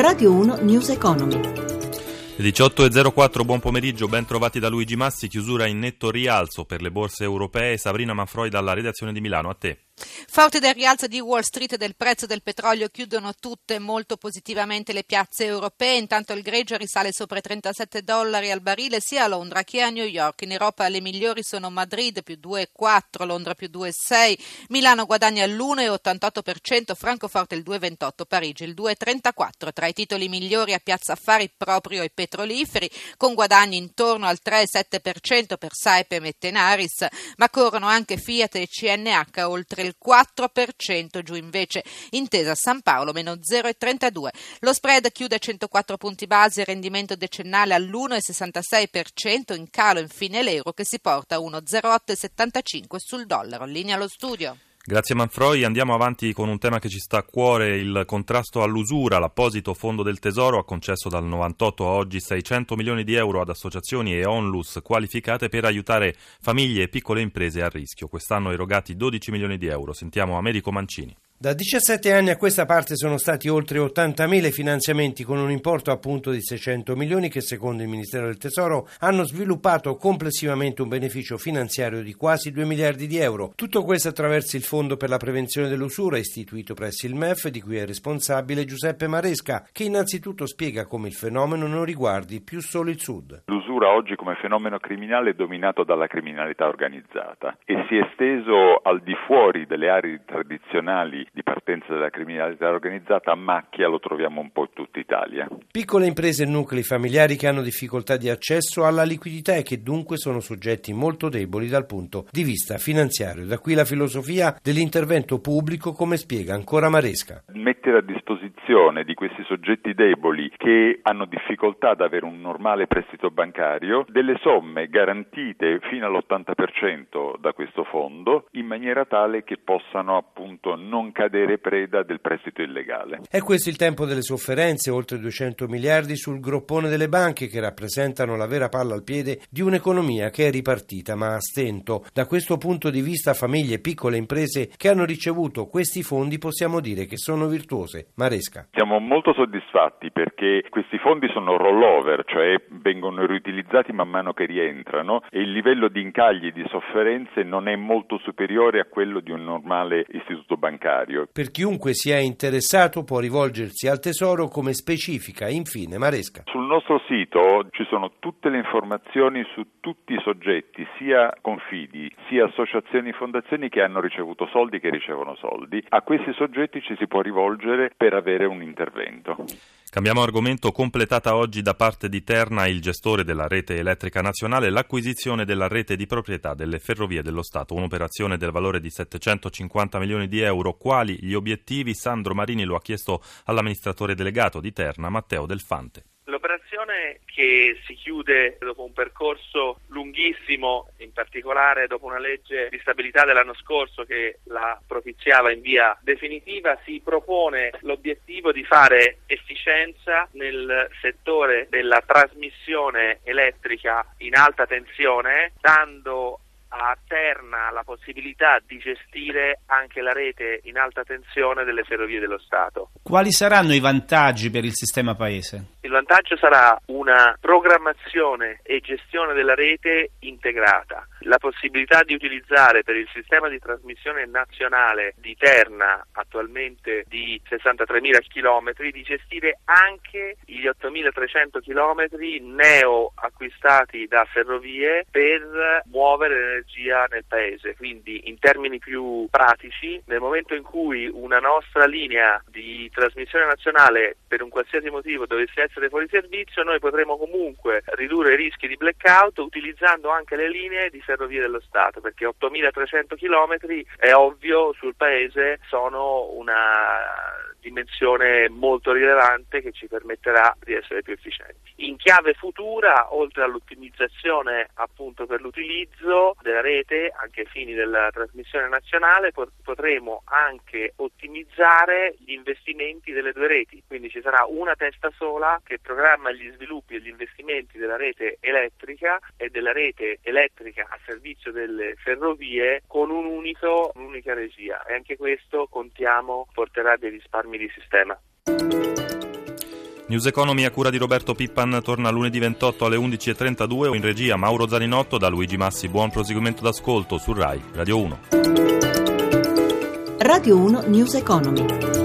Radio 1 News Economy. 18.04, buon pomeriggio, ben trovati da Luigi Massi, chiusura in netto rialzo per le borse europee. Sabrina Manfroi dalla redazione di Milano, a te. Forti del rialzo di Wall Street e del prezzo del petrolio chiudono tutte molto positivamente le piazze europee, intanto il greggio risale sopra i 37 dollari al barile sia a Londra che a New York. In Europa le migliori sono Madrid più 2,4, Londra più 2,6, Milano guadagna l'1,88%, Francoforte il 2,28, Parigi il 2,34. Tra i titoli migliori a Piazza Affari proprio i petroliferi, con guadagni intorno al 3,7% per Saipem e Tenaris, ma corrono anche Fiat e CNH oltre il del 4%, giù invece Intesa San Paolo meno 0,32. Lo spread chiude a 104 punti base, rendimento decennale all'1,66%, in calo infine l'euro che si porta a 1,0875 sul dollaro. Linea allo studio. Grazie Manfroi, andiamo avanti con un tema che ci sta a cuore, il contrasto all'usura. L'apposito Fondo del Tesoro ha concesso dal 98 a oggi 600 milioni di euro ad associazioni e onlus qualificate per aiutare famiglie e piccole imprese a rischio. Quest'anno erogati 12 milioni di euro. Sentiamo Americo Mancini. Da 17 anni a questa parte sono stati oltre 80.000 finanziamenti con un importo appunto di 600 milioni che secondo il Ministero del Tesoro hanno sviluppato complessivamente un beneficio finanziario di quasi 2 miliardi di euro. Tutto questo attraverso il Fondo per la prevenzione dell'usura istituito presso il MEF di cui è responsabile Giuseppe Maresca che innanzitutto spiega come il fenomeno non riguardi più solo il Sud. L'usura oggi come fenomeno criminale è dominato dalla criminalità organizzata e si è esteso al di fuori delle aree tradizionali di partenza della criminalità organizzata a macchia lo troviamo un po' in tutta Italia. Piccole imprese e nuclei familiari che hanno difficoltà di accesso alla liquidità e che dunque sono soggetti molto deboli dal punto di vista finanziario. Da qui la filosofia dell'intervento pubblico, come spiega ancora Maresca. Mettere a disposizione di questi soggetti deboli che hanno difficoltà ad avere un normale prestito bancario delle somme garantite fino all'80% da questo fondo in maniera tale che possano appunto non cadere preda del prestito illegale. È questo il tempo delle sofferenze, oltre 200 miliardi sul groppone delle banche che rappresentano la vera palla al piede di un'economia che è ripartita ma a stento. Da questo punto di vista famiglie e piccole imprese che hanno ricevuto questi fondi possiamo dire che sono virtuose. Maresca. Siamo molto soddisfatti perché questi fondi sono rollover, cioè vengono riutilizzati man mano che rientrano e il livello di incagli e di sofferenze non è molto superiore a quello di un normale istituto bancario bancario. Per chiunque sia interessato può rivolgersi al Tesoro come specifica. Infine, Maresca. Sul nostro sito ci sono tutte le informazioni su tutti i soggetti, sia confidi, sia associazioni e fondazioni che hanno ricevuto soldi che ricevono soldi. A questi soggetti ci si può rivolgere per avere un intervento. Cambiamo argomento, completata oggi da parte di Terna, il gestore della rete elettrica nazionale, l'acquisizione della rete di proprietà delle ferrovie dello Stato, un'operazione del valore di 750 milioni di euro. Quali gli obiettivi? Sandro Marini lo ha chiesto all'amministratore delegato di Terna, Matteo Delfante che si chiude dopo un percorso lunghissimo, in particolare dopo una legge di stabilità dell'anno scorso che la propiziava in via definitiva, si propone l'obiettivo di fare efficienza nel settore della trasmissione elettrica in alta tensione, dando a Terna la possibilità di gestire anche la rete in alta tensione delle ferrovie dello Stato. Quali saranno i vantaggi per il sistema paese? Il vantaggio sarà una programmazione e gestione della rete integrata, la possibilità di utilizzare per il sistema di trasmissione nazionale di Terna, attualmente di 63.000 km, di gestire anche gli 8.300 km neo acquistati da ferrovie per muovere l'energia nel paese. Quindi in termini più pratici, nel momento in cui una nostra linea di trasmissione nazionale per un qualsiasi motivo dovesse essere fuori servizio, noi potremo comunque ridurre i rischi di blackout utilizzando anche le linee di ferrovie dello Stato, perché 8.300 km è ovvio sul paese sono una dimensione molto rilevante che ci permetterà di essere più efficienti. In chiave futura, oltre all'ottimizzazione appunto per l'utilizzo della rete, anche ai fini della trasmissione nazionale, potremo anche ottimizzare gli investimenti delle due reti, quindi ci sarà una testa sola che programma gli sviluppi e gli investimenti della rete elettrica e della rete elettrica a servizio delle ferrovie con un unico, un'unica regia e anche questo contiamo porterà dei risparmi di sistema. News Economy a cura di Roberto Pippan torna lunedì 28 alle 11.32 in regia Mauro Zaninotto da Luigi Massi. Buon proseguimento d'ascolto su RAI Radio 1. Radio 1 News Economy.